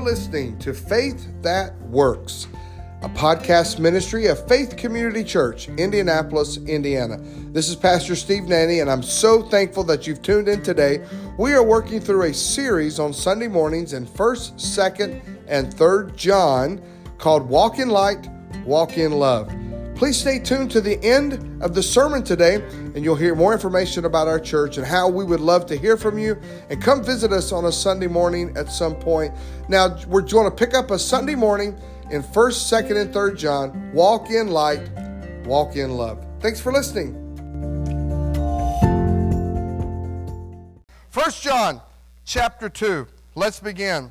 You're listening to Faith That Works, a podcast ministry of Faith Community Church, Indianapolis, Indiana. This is Pastor Steve Nanny, and I'm so thankful that you've tuned in today. We are working through a series on Sunday mornings in 1st, 2nd, and 3rd John called Walk in Light, Walk in Love. Please stay tuned to the end of the sermon today, and you'll hear more information about our church and how we would love to hear from you. And come visit us on a Sunday morning at some point. Now, we're going to pick up a Sunday morning in 1st, 2nd, and 3rd John. Walk in light, walk in love. Thanks for listening. 1st John chapter 2. Let's begin.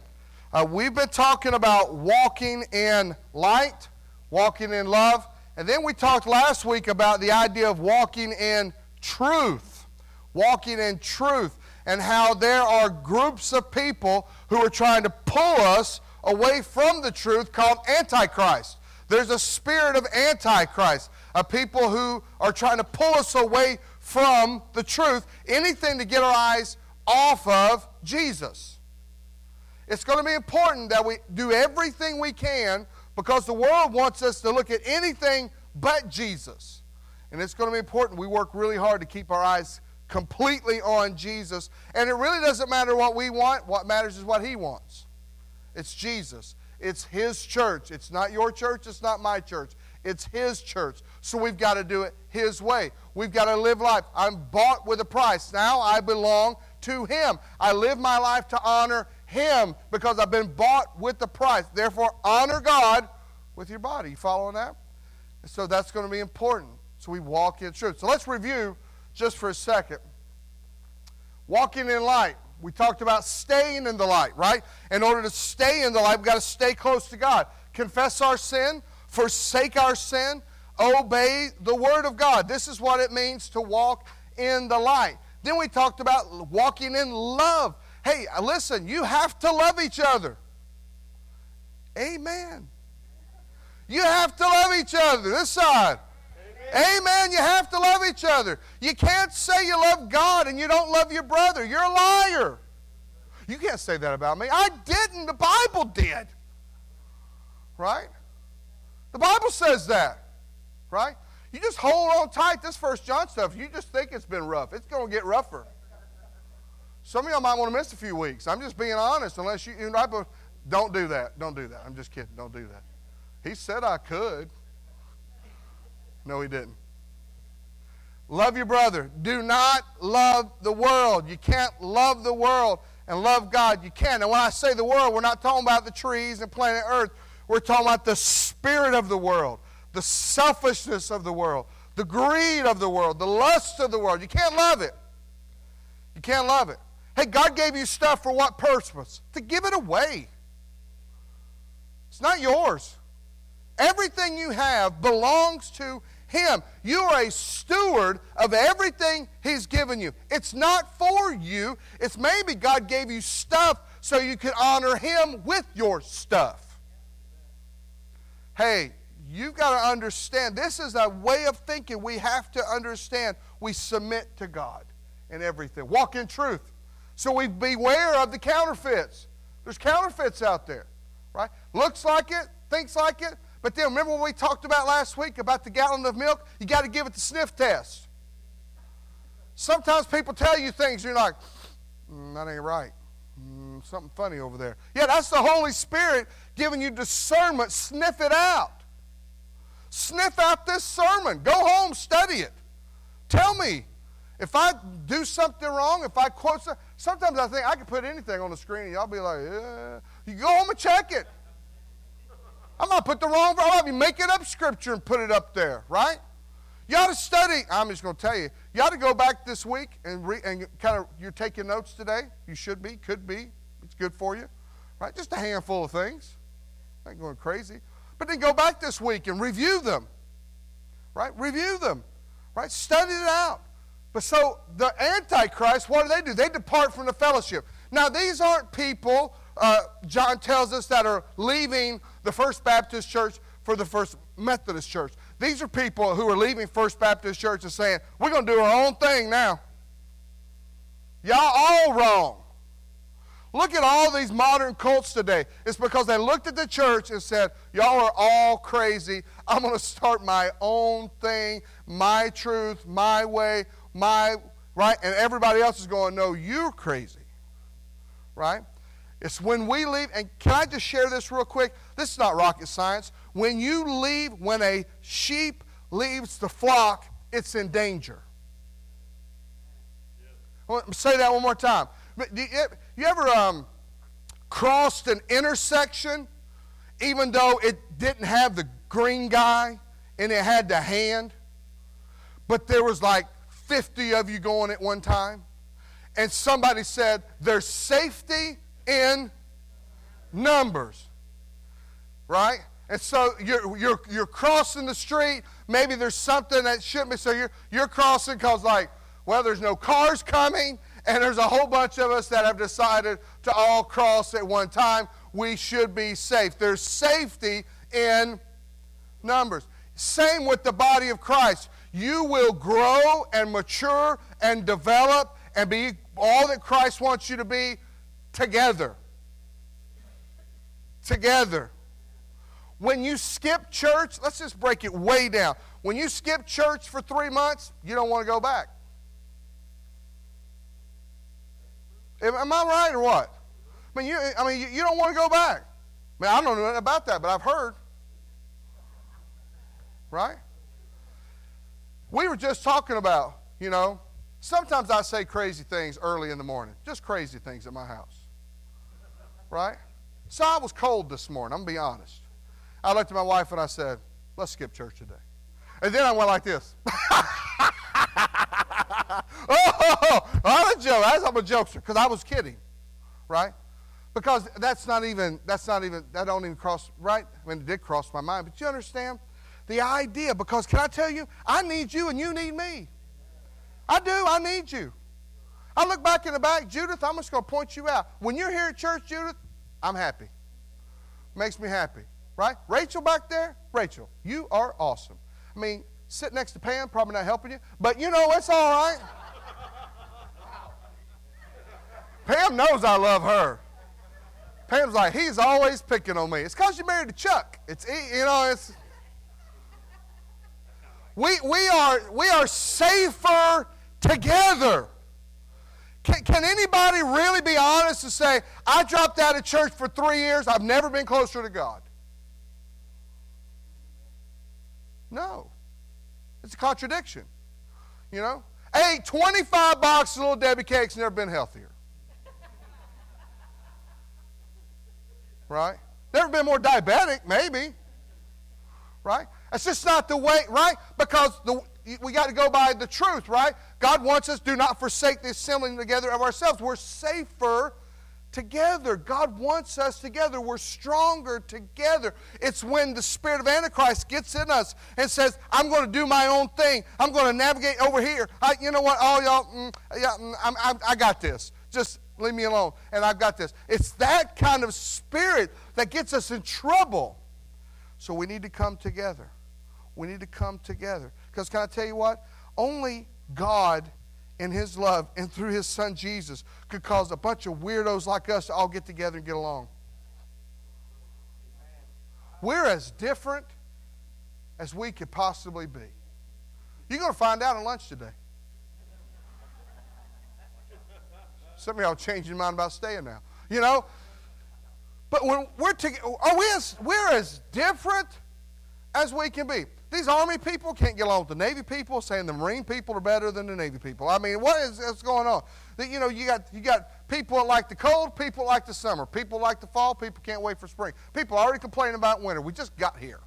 Uh, we've been talking about walking in light, walking in love. And then we talked last week about the idea of walking in truth. Walking in truth. And how there are groups of people who are trying to pull us away from the truth called Antichrist. There's a spirit of Antichrist, of people who are trying to pull us away from the truth, anything to get our eyes off of Jesus. It's going to be important that we do everything we can because the world wants us to look at anything but Jesus. And it's going to be important. We work really hard to keep our eyes completely on Jesus. And it really doesn't matter what we want, what matters is what He wants. It's Jesus. It's His church. It's not your church, it's not my church. It's His church. So we've got to do it His way. We've got to live life. I'm bought with a price. Now I belong to Him. I live my life to honor Him because I've been bought with the price. Therefore, honor God with your body. You following that? And so that's going to be important. So we walk in truth. So let's review just for a second. Walking in light. We talked about staying in the light, right? In order to stay in the light, we've got to stay close to God. Confess our sin, forsake our sin, obey the Word of God. This is what it means to walk in the light. Then we talked about walking in love. Hey, uh, listen, you have to love each other. Amen. You have to love each other. This side. Amen. Amen. You have to love each other. You can't say you love God and you don't love your brother. You're a liar. You can't say that about me. I didn't. The Bible did. Right? The Bible says that. Right? You just hold on tight. This First John stuff, you just think it's been rough. It's going to get rougher. Some of y'all might want to miss a few weeks. I'm just being honest. Unless you, you know, don't do that. Don't do that. I'm just kidding. Don't do that. He said I could. No, he didn't. Love your brother. Do not love the world. You can't love the world and love God. You can. And when I say the world, we're not talking about the trees and planet Earth. We're talking about the spirit of the world, the selfishness of the world, the greed of the world, the lust of the world. You can't love it. You can't love it. Hey, God gave you stuff for what purpose? To give it away. It's not yours. Everything you have belongs to Him. You are a steward of everything He's given you. It's not for you, it's maybe God gave you stuff so you could honor Him with your stuff. Hey, you've got to understand this is a way of thinking we have to understand. We submit to God in everything, walk in truth. So we beware of the counterfeits. There's counterfeits out there, right? Looks like it, thinks like it, but then remember what we talked about last week about the gallon of milk? You got to give it the sniff test. Sometimes people tell you things, you're like, mm, that ain't right. Mm, something funny over there. Yeah, that's the Holy Spirit giving you discernment. Sniff it out. Sniff out this sermon. Go home, study it. Tell me if I do something wrong, if I quote something. Sometimes I think I can put anything on the screen and y'all be like, yeah. You go home and check it. I'm to put the wrong, I'm going to make it up scripture and put it up there, right? You ought to study. I'm just going to tell you. You ought to go back this week and, re, and kind of, you're taking notes today. You should be, could be. It's good for you, right? Just a handful of things. Not going crazy. But then go back this week and review them, right? Review them, right? Study it out. But so the Antichrist, what do they do? They depart from the fellowship. Now, these aren't people, uh, John tells us, that are leaving the First Baptist Church for the First Methodist Church. These are people who are leaving First Baptist Church and saying, we're going to do our own thing now. Y'all all wrong. Look at all these modern cults today. It's because they looked at the church and said, Y'all are all crazy. I'm going to start my own thing, my truth, my way, my, right? And everybody else is going, No, you're crazy. Right? It's when we leave, and can I just share this real quick? This is not rocket science. When you leave, when a sheep leaves the flock, it's in danger. Say that one more time. You, you ever um, crossed an intersection even though it didn't have the green guy and it had the hand, but there was like 50 of you going at one time? And somebody said, There's safety in numbers. Right? And so you're, you're, you're crossing the street. Maybe there's something that shouldn't be. So you're, you're crossing because, like, well, there's no cars coming, and there's a whole bunch of us that have decided to all cross at one time. We should be safe. There's safety in numbers. Same with the body of Christ. You will grow and mature and develop and be all that Christ wants you to be together. Together. When you skip church, let's just break it way down. When you skip church for three months, you don't want to go back. Am I right or what? I mean, you, I mean, you, don't want to go back. I mean, I don't know about that, but I've heard. Right? We were just talking about, you know, sometimes I say crazy things early in the morning, just crazy things at my house. Right? So I was cold this morning, I'm going to be honest. I looked at my wife and I said, let's skip church today. And then I went like this. oh, I'm a joke. I'm a jokester because I was kidding, right? Because that's not even, that's not even, that don't even cross, right? I mean, it did cross my mind. But you understand the idea because can I tell you, I need you and you need me. I do. I need you. I look back in the back, Judith, I'm just going to point you out. When you're here at church, Judith, I'm happy. Makes me happy, right? Rachel back there, Rachel, you are awesome. I mean, sit next to Pam, probably not helping you, but you know, it's all right. Pam knows I love her. Pam's like, he's always picking on me. It's because you married to Chuck. It's you know, it's we we are we are safer together. Can, can anybody really be honest and say, I dropped out of church for three years, I've never been closer to God? No. It's a contradiction. You know? Ate 25 boxes of Little Debbie cakes, never been healthier. right? Never been more diabetic, maybe. Right? That's just not the way, right? Because the, we got to go by the truth, right? God wants us, do not forsake the assembling together of ourselves. We're safer together. God wants us together. We're stronger together. It's when the spirit of Antichrist gets in us and says, I'm going to do my own thing. I'm going to navigate over here. I, you know what? All y'all, mm, yeah, mm, I'm, I'm, I got this. Just leave me alone. And I've got this. It's that kind of spirit that gets us in trouble. So we need to come together. We need to come together. Because can I tell you what? Only God in His love and through His Son Jesus could cause a bunch of weirdos like us to all get together and get along. We're as different as we could possibly be. You're going to find out at lunch today. Some of y'all changing mind about staying now. You know? But when we're together, are we as, we're as different as we can be. These Army people can't get along with the Navy people, saying the Marine people are better than the Navy people. I mean, what is what's going on? That You know, you got, you got people that like the cold, people like the summer, people like the fall, people can't wait for spring. People already complaining about winter. We just got here.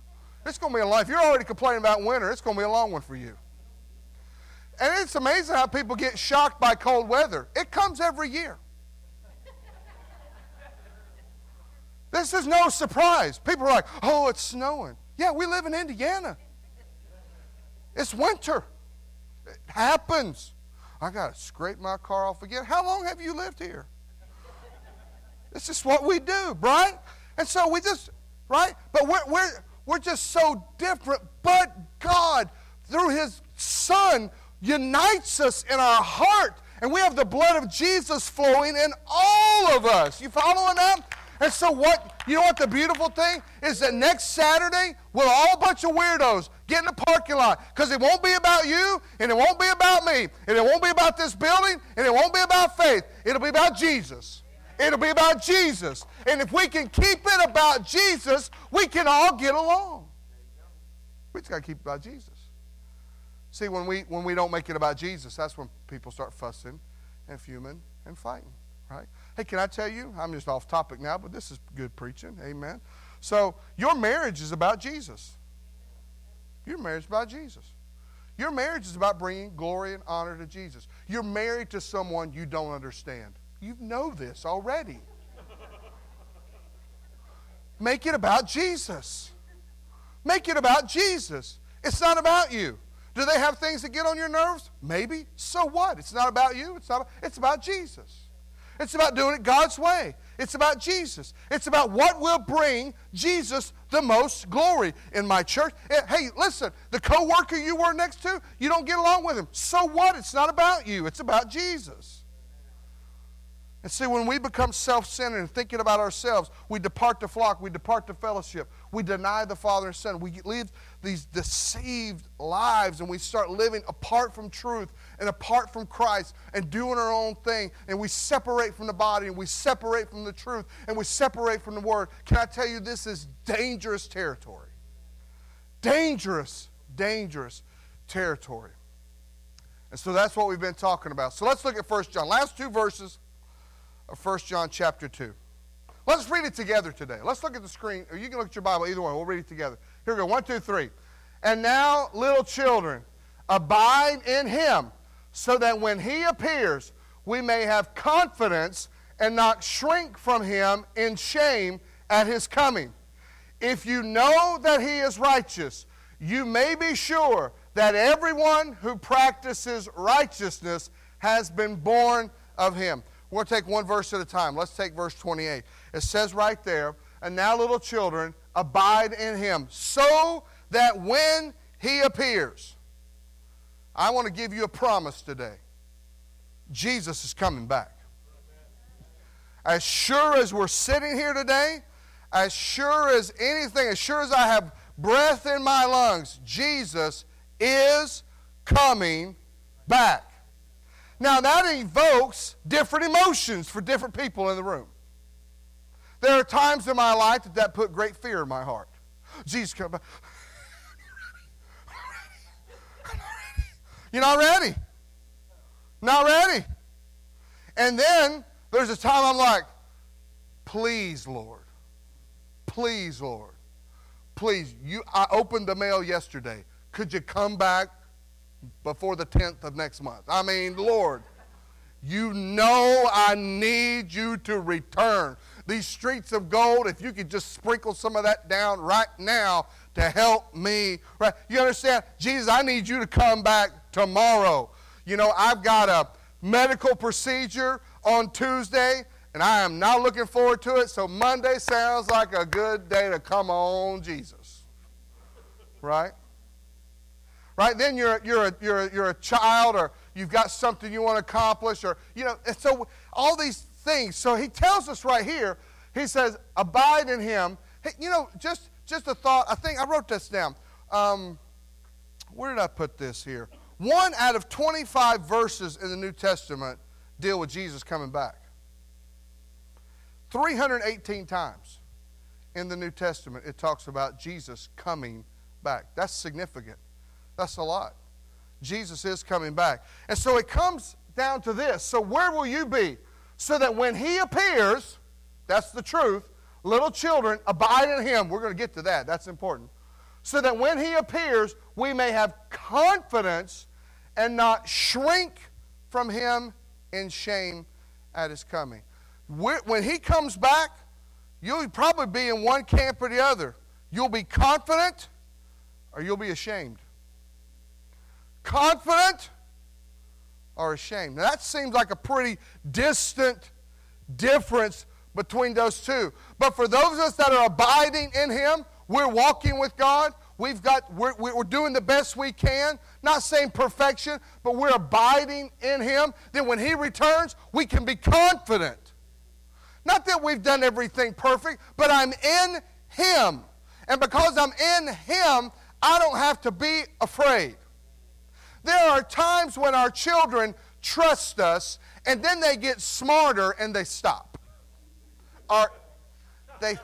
It's going to be a if you're already complaining about winter, it's going to be a long one for you. And it's amazing how people get shocked by cold weather. It comes every year. this is no surprise. People are like, oh, it's snowing. Yeah, we live in Indiana. It's winter. It happens. I got to scrape my car off again. How long have you lived here? This is what we do, right? And so we just, right? But we're, we're, we're just so different. But God, through His Son, unites us in our heart And we have the blood of Jesus flowing in all of us. You following that? And so what, you know what the beautiful thing is that next Saturday, we'll all a bunch of weirdos get in the parking lot because it won't be about you and it won't be about me and it won't be about this building and it won't be about faith. It'll be about Jesus. It'll be about Jesus. And if we can keep it about Jesus, we can all get along. We just got to keep it about Jesus. See, when we, when we don't make it about Jesus, that's when people start fussing and fuming and fighting, right? Hey, can I tell you? I'm just off topic now, but this is good preaching. Amen. So, your marriage is about Jesus. Your marriage is about Jesus. Your marriage is about bringing glory and honor to Jesus. You're married to someone you don't understand. You know this already. Make it about Jesus. Make it about Jesus. It's not about you. Do they have things that get on your nerves? Maybe. So what? It's not about you. It's not it's about Jesus. It's about doing it God's way. It's about Jesus. It's about what will bring Jesus the most glory in my church. Eh, hey, listen, the coworker you were next to, you don't get along with him. So what? It's not about you. It's about Jesus. And see, when we become self centered and thinking about ourselves, we depart the flock, we depart the fellowship, we deny the Father and Son. We lead these deceived lives and we start living apart from truth and apart from Christ and doing our own thing. And we separate from the body and we separate from the truth and we separate from the Word. Can I tell you, this is dangerous territory? Dangerous, dangerous territory. And so that's what we've been talking about. So let's look at 1 John. Last two verses of 1 John chapter 2. Let's read it together today. Let's look at the screen, or you can look at your Bible, either one. We'll read it together. Here we go. One, two, three. And now, little children, abide in him, so that when he appears, we may have confidence and not shrink from him in shame at his coming. If you know that he is righteous, you may be sure that everyone who practices righteousness has been born of him. We're going to take one verse at a time. Let's take verse 28. It says right there, And now, little children, abide in him, so that when he appears, I want to give you a promise today. Jesus is coming back. As sure as we're sitting here today, as sure as anything, as sure as I have breath in my lungs, Jesus is coming back. Now, that evokes different emotions for different people in the room. There are times in my life that that put great fear in my heart. Jesus, come back. You're not ready. Not ready. And then there's a time I'm like, please, Lord. Please, Lord. Please, you I opened the mail yesterday. Could you come back before the 10th of next month. I mean, Lord, you know I need you to return. These streets of gold, if you could just sprinkle some of that down right now to help me. Right? You understand? Jesus, I need you to come back tomorrow. You know, I've got a medical procedure on Tuesday, and I am not looking forward to it. So Monday sounds like a good day to come on, Jesus. Right? right? Then you're, you're, a, you're, a, you're a child or you've got something you want to accomplish or, you know, and so all these things. So he tells us right here, he says, abide in him. Hey, you know, just, just a thought. I think I wrote this down. Um, where did I put this here? One out of 25 verses in the New Testament deal with Jesus coming back. 318 times in the New Testament it talks about Jesus coming back. That's significant. That's a lot. Jesus is coming back. And so it comes down to this. So, where will you be? So that when He appears, that's the truth, little children, abide in Him. We're going to get to that. That's important. So that when He appears, we may have confidence and not shrink from Him in shame at His coming. When He comes back, you'll probably be in one camp or the other. You'll be confident or you'll be ashamed confident or ashamed. Now, that seems like a pretty distant difference between those two. But for those of us that are abiding in Him, we're walking with God, we've got, we're, we're doing the best we can, not saying perfection, but we're abiding in Him, then when He returns, we can be confident. Not that we've done everything perfect, but I'm in Him. And because I'm in Him, I don't have to be afraid. There are times when our children trust us and then they get smarter and they stop. Or they,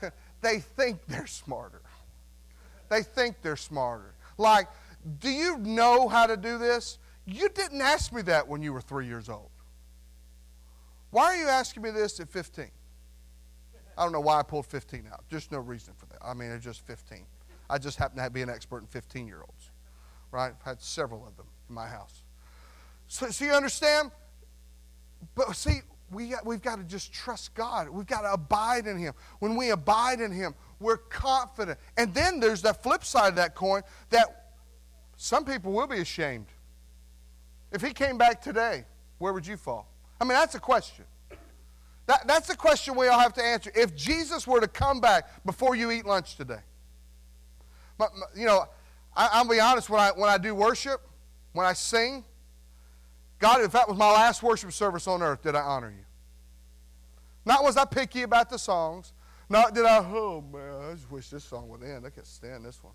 they think they're smarter. They think they're smarter. Like, do you know how to do this? You didn't ask me that when you were three years old. Why are you asking me this at 15? I don't know why I pulled 15 out. Just no reason for that. I mean, it's just 15. I just happen to be an expert in 15 year olds, right? I've had several of them in my house. So, so you understand? But see, we we've got to just trust God. We've got to abide in Him. When we abide in Him, we're confident. And then there's that flip side of that coin that some people will be ashamed. If He came back today, where would you fall? I mean, that's a question. That, that's a question we all have to answer. If Jesus were to come back before you eat lunch today, my, my, you know, I, will be honest, when I, when I do worship, when I sing, God, if that was my last worship service on earth, did I honor you? Not was I picky about the songs. Not did I, oh man, I just wish this song would end. I can't stand this one.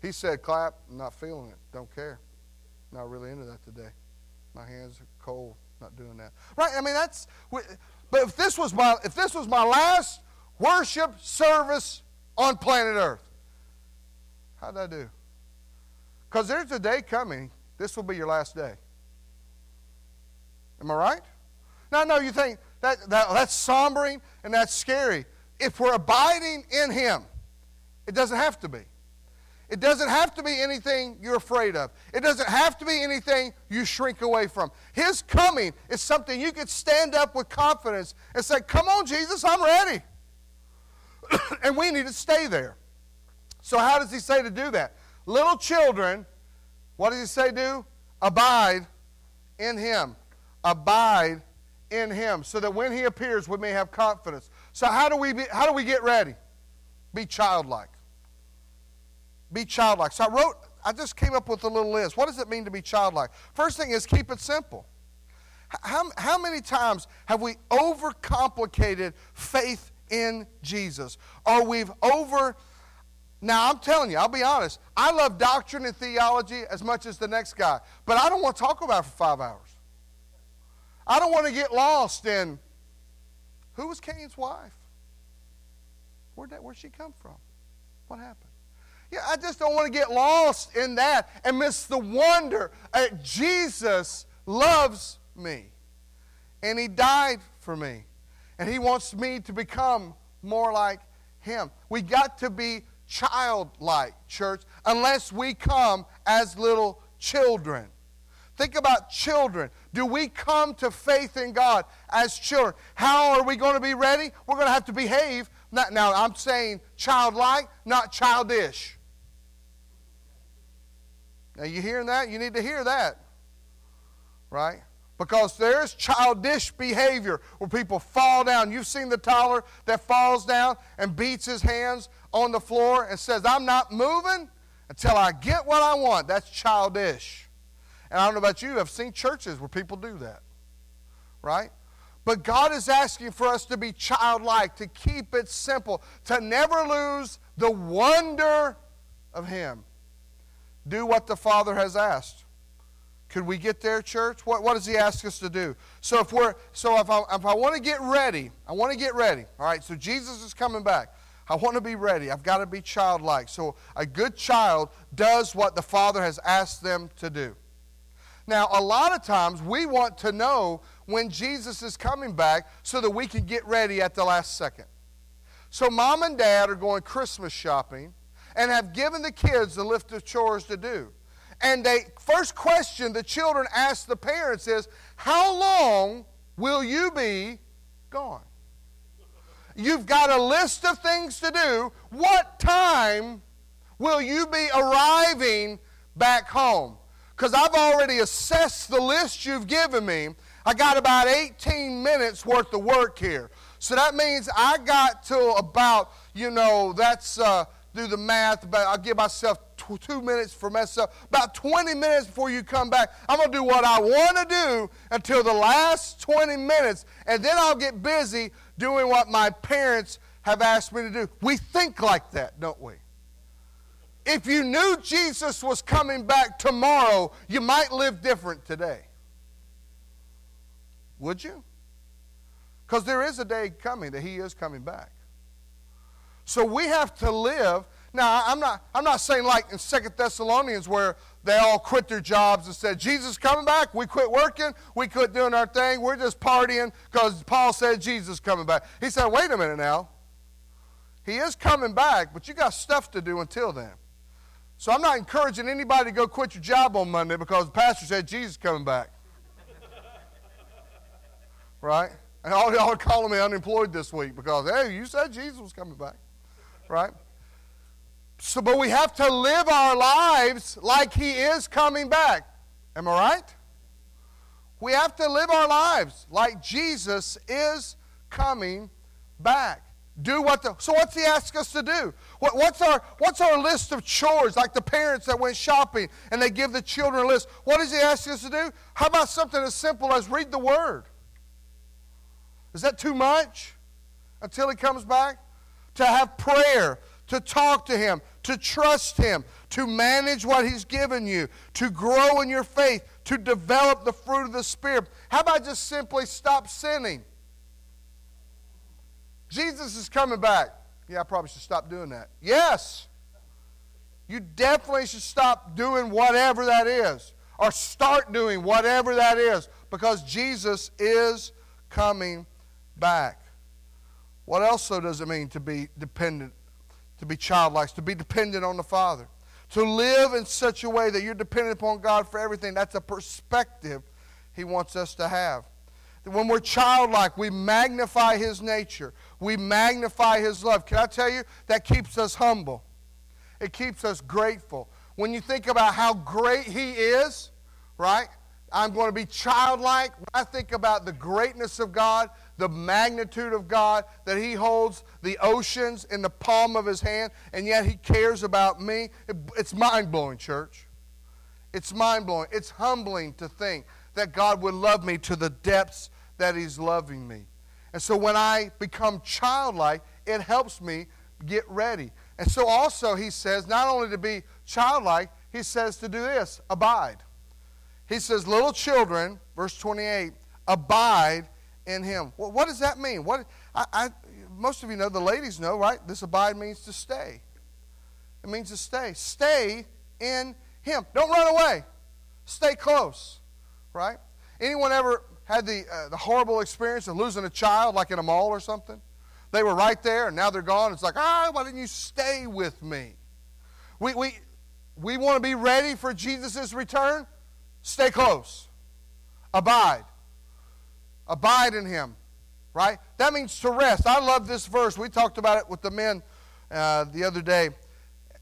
He said, clap, I'm not feeling it. Don't care. Not really into that today. My hands are cold. Not doing that. Right? I mean, that's. But if this was my if this was my last worship service on planet Earth, how'd I do? Because there's a day coming this will be your last day. Am I right? Now, no, you think that, that that's sombering and that's scary. If we're abiding in Him, it doesn't have to be. It doesn't have to be anything you're afraid of. It doesn't have to be anything you shrink away from. His coming is something you could stand up with confidence and say, Come on, Jesus, I'm ready. and we need to stay there. So, how does he say to do that? Little children what does he say do? Abide in him. Abide in him so that when he appears we may have confidence. So how do we be, how do we get ready? Be childlike. Be childlike. So I wrote I just came up with a little list. What does it mean to be childlike? First thing is keep it simple. How, how many times have we overcomplicated faith in Jesus? Or we've over now, I'm telling you, I'll be honest. I love doctrine and theology as much as the next guy, but I don't want to talk about it for five hours. I don't want to get lost in who was Cain's wife? Where'd, that, where'd she come from? What happened? Yeah, I just don't want to get lost in that and miss the wonder that Jesus loves me. And he died for me. And he wants me to become more like him. We got to be childlike, church, unless we come as little children. Think about children. Do we come to faith in God as children? How are we going to be ready? We're going to have to behave. Not, now, I'm saying childlike, not childish. Now, you hearing that? You need to hear that. Right? Because there's childish behavior where people fall down. You've seen the toddler that falls down and beats his hands on the floor and says, I'm not moving until I get what I want. That's childish. And I don't know about you, I've seen churches where people do that. Right? But God is asking for us to be childlike, to keep it simple, to never lose the wonder of Him. Do what the Father has asked. Could we get there, church? What, what does he ask us to do? So if we're so if I if I want to get ready, I want to get ready. All right, so Jesus is coming back. I want to be ready. I've got to be childlike. So a good child does what the Father has asked them to do. Now, a lot of times we want to know when Jesus is coming back so that we can get ready at the last second. So, mom and dad are going Christmas shopping and have given the kids the list of chores to do. And they first question the children ask the parents is, How long will you be gone? You've got a list of things to do. What time will you be arriving back home? Because I've already assessed the list you've given me. I got about 18 minutes worth of work here. So that means I got to about, you know, that's, uh, do the math, but I'll give myself two minutes for mess up. About 20 minutes before you come back, I'm going to do what I want to do until the last 20 minutes, and then I'll get busy doing what my parents have asked me to do. We think like that, don't we? If you knew Jesus was coming back tomorrow, you might live different today. Would you? Because there is a day coming that he is coming back. So we have to live. Now, I'm not, I'm not saying like in Second Thessalonians where they all quit their jobs and said, Jesus coming back, we quit working, we quit doing our thing, we're just partying because Paul said Jesus coming back. He said, wait a minute now. He is coming back, but you got stuff to do until then. So I'm not encouraging anybody to go quit your job on Monday because the pastor said Jesus coming back. right? And all y'all are calling me unemployed this week because, hey, you said Jesus was coming back. Right? So, but we have to live our lives like He is coming back. Am I right? We have to live our lives like Jesus is coming back. Do what the so what's he ask us to do? What, what's our what's our list of chores? Like the parents that went shopping and they give the children a list. What does he ask us to do? How about something as simple as read the word? Is that too much? Until he comes back? To have prayer, to talk to him, to trust him, to manage what he's given you, to grow in your faith, to develop the fruit of the Spirit. How about just simply stop sinning? Jesus is coming back. Yeah, I probably should stop doing that. Yes. You definitely should stop doing whatever that is or start doing whatever that is because Jesus is coming back. What else so does it mean to be dependent, to be childlike, to be dependent on the Father? To live in such a way that you're dependent upon God for everything. That's a perspective He wants us to have. When we're childlike, we magnify His nature. We magnify His love. Can I tell you? That keeps us humble. It keeps us grateful. When you think about how great He is, right? I'm going to be childlike. When I think about the greatness of God, the magnitude of God, that He holds the oceans in the palm of His hand, and yet He cares about me, it's mind blowing, church. It's mind blowing. It's humbling to think that God would love me to the depths that He's loving me. And so when I become childlike, it helps me get ready. And so also, He says, not only to be childlike, He says to do this abide. He says, Little children, verse 28, abide in Him. Well, what does that mean? What, I, I, most of you know, the ladies know, right? This abide means to stay. It means to stay. Stay in Him. Don't run away. Stay close, right? Anyone ever had the, uh, the horrible experience of losing a child, like in a mall or something? They were right there, and now they're gone. It's like, ah, why didn't you stay with me? We, we, we want to be ready for Jesus' return. Stay close. Abide. Abide in Him, right? That means to rest. I love this verse. We talked about it with the men uh, the other day.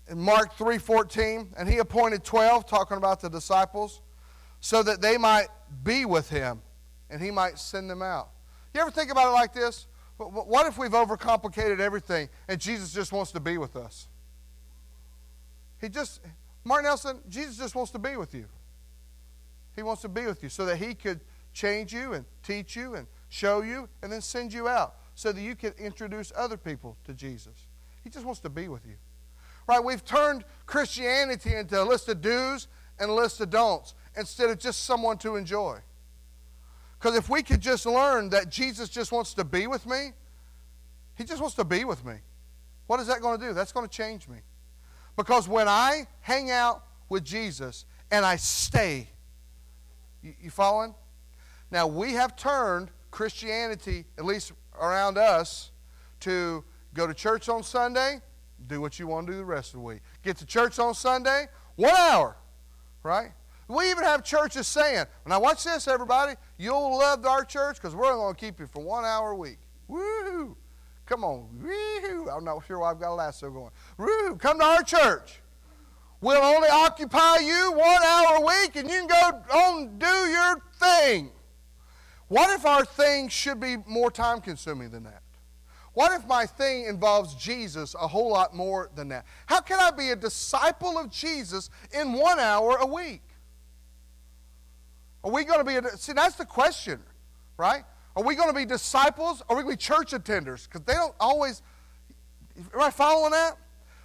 In Mark 3.14, and He appointed 12, talking about the disciples, so that they might be with Him and He might send them out. You ever think about it like this? What if we've overcomplicated everything and Jesus just wants to be with us? He just, Martin Nelson, Jesus just wants to be with you. He wants to be with you so that He could change you and teach you and show you and then send you out so that you can introduce other people to Jesus. He just wants to be with you. Right? We've turned Christianity into a list of do's and a list of don'ts instead of just someone to enjoy. Because if we could just learn that Jesus just wants to be with me, He just wants to be with me. What is that going to do? That's going to change me. Because when I hang out with Jesus and I stay, you, you following? Now, we have turned Christianity, at least around us, to go to church on Sunday, do what you want to do the rest of the week. Get to church on Sunday, one hour, right? We even have churches saying, now watch this, everybody. You'll love our church because we're going to keep you for one hour a week. Woo! Come on. Woo! I'm not sure why I've got a lasso going. Woo! Come to our church. We'll only occupy you one hour a week and you can go on do your thing. What if our thing should be more time consuming than that? What if my thing involves Jesus a whole lot more than that? How can I be a disciple of Jesus in one hour a week? Are we going to be, a, see, that's the question, right? Are we going to be disciples are we going to be church attenders? Because they don't always, am I following that?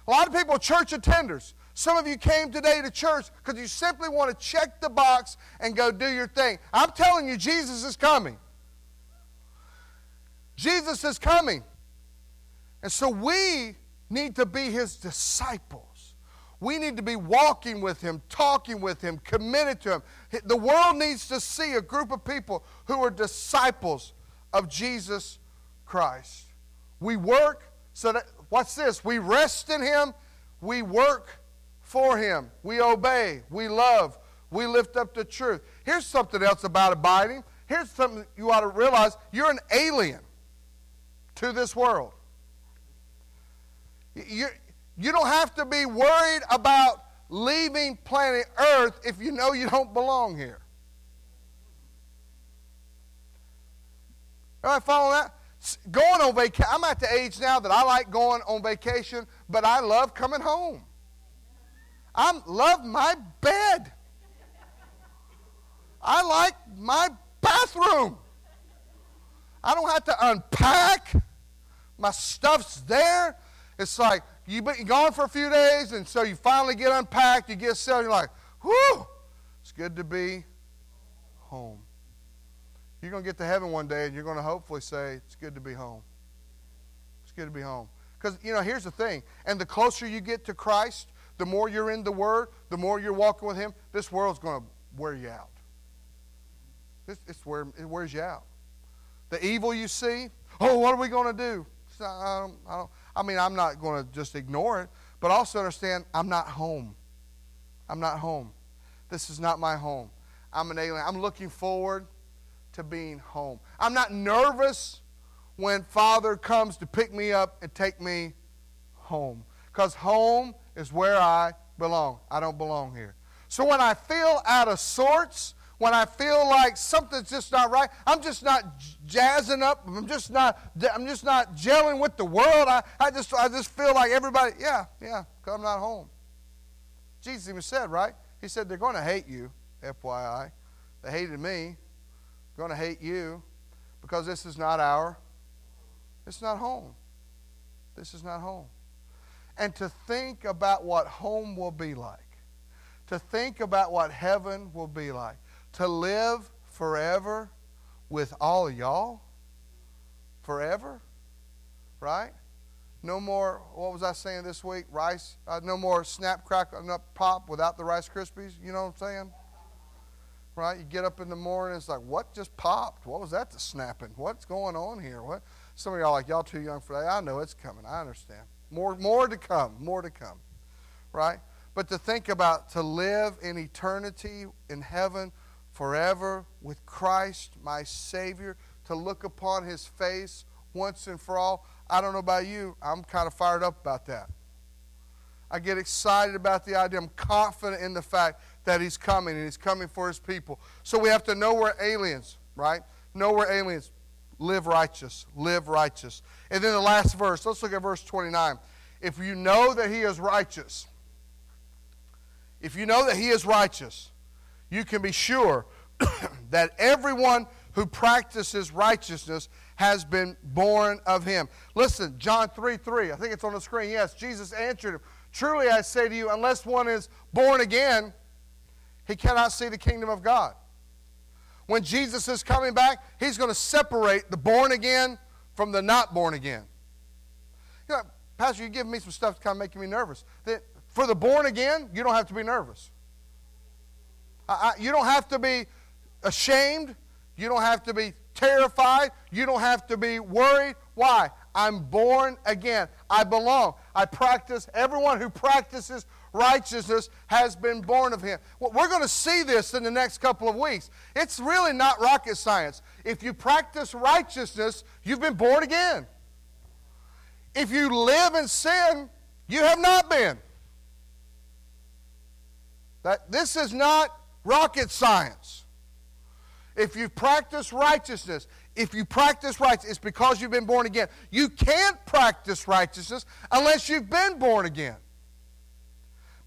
A lot of people are church attenders. Some of you came today to church because you simply want to check the box and go do your thing. I'm telling you, Jesus is coming. Jesus is coming. And so we need to be his disciples. We need to be walking with him, talking with him, committed to him. The world needs to see a group of people who are disciples of Jesus Christ. We work so that, what's this? We rest in him, we work for him, we obey, we love, we lift up the truth. Here's something else about abiding. Here's something you ought to realize you're an alien to this world. You, you don't have to be worried about leaving planet Earth if you know you don't belong here. I following that? Going on vacation, I'm at the age now that I like going on vacation, but I love coming home. I love my bed. I like my bathroom. I don't have to unpack. My stuff's there. It's like you've been gone for a few days, and so you finally get unpacked, you get settled, you're like, whew, it's good to be home. You're going to get to heaven one day, and you're going to hopefully say, it's good to be home. It's good to be home. Because, you know, here's the thing. And the closer you get to Christ, the more you're in the Word, the more you're walking with Him, this world's going to wear you out. It's, it's it wears you out. The evil you see, oh, what are we going to do? I, don't, I, don't, I mean, I'm not going to just ignore it, but also understand I'm not home. I'm not home. This is not my home. I'm an alien. I'm looking forward to being home. I'm not nervous when Father comes to pick me up and take me home because home is where I belong. I don't belong here. So when I feel out of sorts, when I feel like something's just not right, I'm just not jazzing up. I'm just not. I'm just not gelling with the world. I, I just I just feel like everybody. Yeah, yeah. Cause I'm not home. Jesus even said right. He said they're going to hate you. FYI, they hated me. Going to hate you because this is not our. It's not home. This is not home. And to think about what home will be like. To think about what heaven will be like to live forever with all y'all? Forever? Right? No more, what was I saying this week? Rice, uh, no more snap, crackle, and pop without the Rice Krispies. You know what I'm saying? Right? You get up in the morning, it's like, what just popped? What was that snapping? What's going on here? What? Some of y'all like, y'all too young for that. I know it's coming. I understand. More, more to come. More to come. Right? But to think about to live in eternity in heaven forever with Christ, my Savior, to look upon His face once and for all. I don't know about you, I'm kind of fired up about that. I get excited about the idea. I'm confident in the fact that He's coming and He's coming for His people. So we have to know we're aliens, right? Know we're aliens. Live righteous. Live righteous. And then the last verse, let's look at verse 29. If you know that He is righteous, if you know that He is righteous, you can be sure that everyone who practices righteousness has been born of him. Listen, John 3 3, I think it's on the screen. Yes, Jesus answered him Truly I say to you, unless one is born again, he cannot see the kingdom of God. When Jesus is coming back, he's going to separate the born again from the not born again. You know, Pastor, you're giving me some stuff to kind of making me nervous. That for the born again, you don't have to be nervous. I, I, you don't have to be ashamed. You don't have to be terrified. You don't have to be worried. Why? I'm born again. I belong. I practice. Everyone who practices righteousness has been born of him. Well, we're going to see this in the next couple of weeks. It's really not rocket science. If you practice righteousness, you've been born again. If you live in sin, you have not been. That, this is not rocket science. if you practice righteousness, if you practice righteousness, it's because you've been born again. You can't practice righteousness unless you've been born again.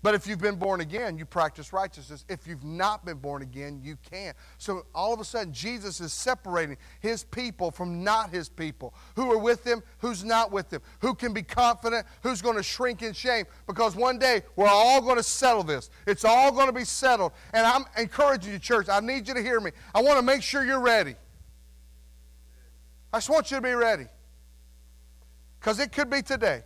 But if you've been born again, you practice righteousness. If you've not been born again, you can't. So all of a sudden, Jesus is separating his people from not his people. Who are with him, who's not with him. Who can be confident, who's going to shrink in shame. Because one day, we're all going to settle this. It's all going to be settled. And I'm encouraging you, church, I need you to hear me. I want to make sure you're ready. I just want you to be ready. Because it could be today.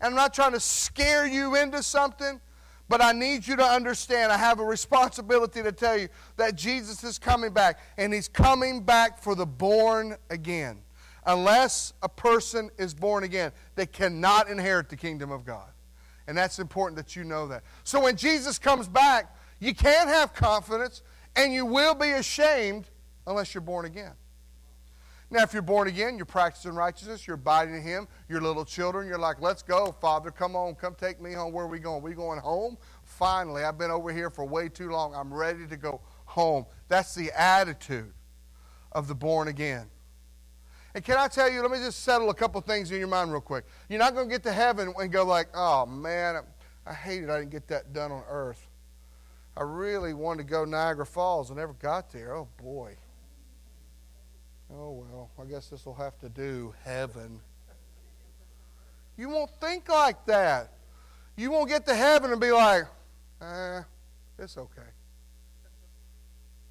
And I'm not trying to scare you into something. But I need you to understand, I have a responsibility to tell you that Jesus is coming back, and he's coming back for the born again. Unless a person is born again, they cannot inherit the kingdom of God. And that's important that you know that. So when Jesus comes back, you can't have confidence, and you will be ashamed unless you're born again. Now, if you're born again, you're practicing righteousness, you're abiding in Him, you're little children, you're like, let's go, Father, come on, come take me home. Where are we going? we going home? Finally, I've been over here for way too long. I'm ready to go home. That's the attitude of the born again. And can I tell you, let me just settle a couple things in your mind real quick. You're not going to get to heaven and go like, oh man, I hated I didn't get that done on earth. I really wanted to go Niagara Falls and never got there. Oh boy. Oh, well, I guess this will have to do heaven. You won't think like that. You won't get to heaven and be like, eh, it's okay.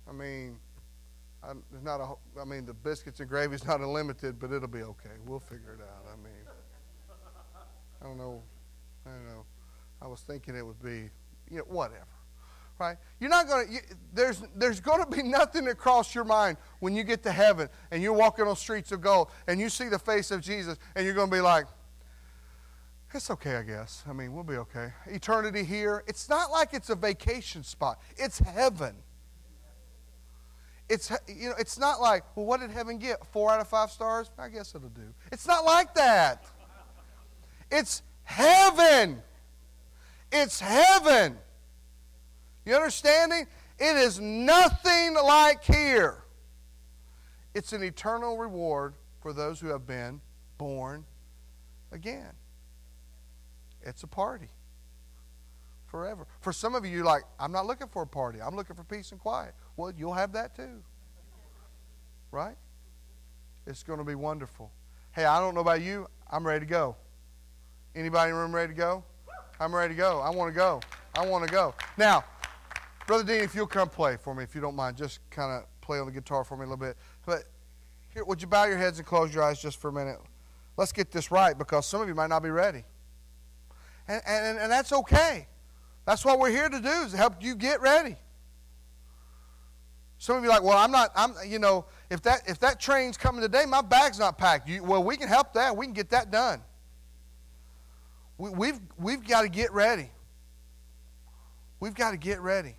I mean, I, there's not a, I mean, the biscuits and gravy's not unlimited, but it'll be okay. We'll figure it out. I mean, I don't know. I don't know. I was thinking it would be, you know, whatever right? You're not going to, there's, there's going to be nothing that crosses your mind when you get to heaven and you're walking on streets of gold and you see the face of Jesus and you're going to be like, it's okay, I guess. I mean, we'll be okay. Eternity here, it's not like it's a vacation spot, it's heaven. It's, you know, it's not like, well, what did heaven get? Four out of five stars? I guess it'll do. It's not like that. It's heaven. It's heaven. You understanding? It is nothing like here. It's an eternal reward for those who have been born again. It's a party forever. For some of you, like, I'm not looking for a party. I'm looking for peace and quiet. Well, you'll have that too. Right? It's going to be wonderful. Hey, I don't know about you. I'm ready to go. Anybody in the room ready to go? I'm ready to go. I want to go. I want to go. Now, Brother Dean, if you'll come play for me, if you don't mind, just kind of play on the guitar for me a little bit. But here, would you bow your heads and close your eyes just for a minute? Let's get this right because some of you might not be ready. And, and, and that's okay. That's what we're here to do is help you get ready. Some of you are like, well, I'm not, I'm, you know, if that, if that train's coming today, my bag's not packed. You, well, we can help that. We can get that done. We, we've, we've got to get ready. We've got to get ready.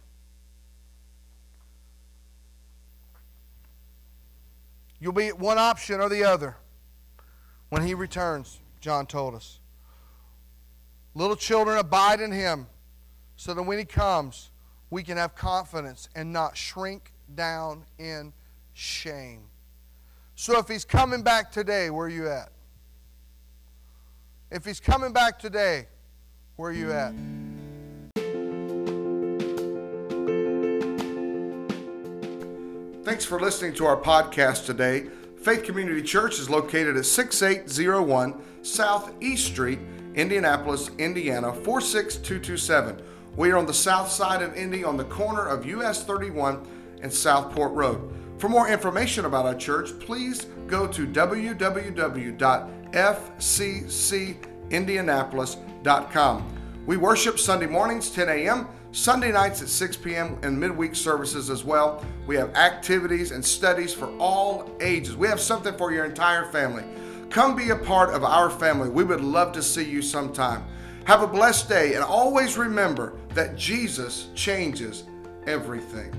You'll be at one option or the other when he returns, John told us. Little children abide in him so that when he comes, we can have confidence and not shrink down in shame. So if he's coming back today, where are you at? If he's coming back today, where are you at? Thanks for listening to our podcast today. Faith Community Church is located at 6801 South East Street, Indianapolis, Indiana 46227. We are on the south side of Indy on the corner of US 31 and Southport Road. For more information about our church, please go to www.fccindianapolis.com. We worship Sunday mornings 10 a.m. Sunday nights at 6 p.m. and midweek services as well. We have activities and studies for all ages. We have something for your entire family. Come be a part of our family. We would love to see you sometime. Have a blessed day and always remember that Jesus changes everything.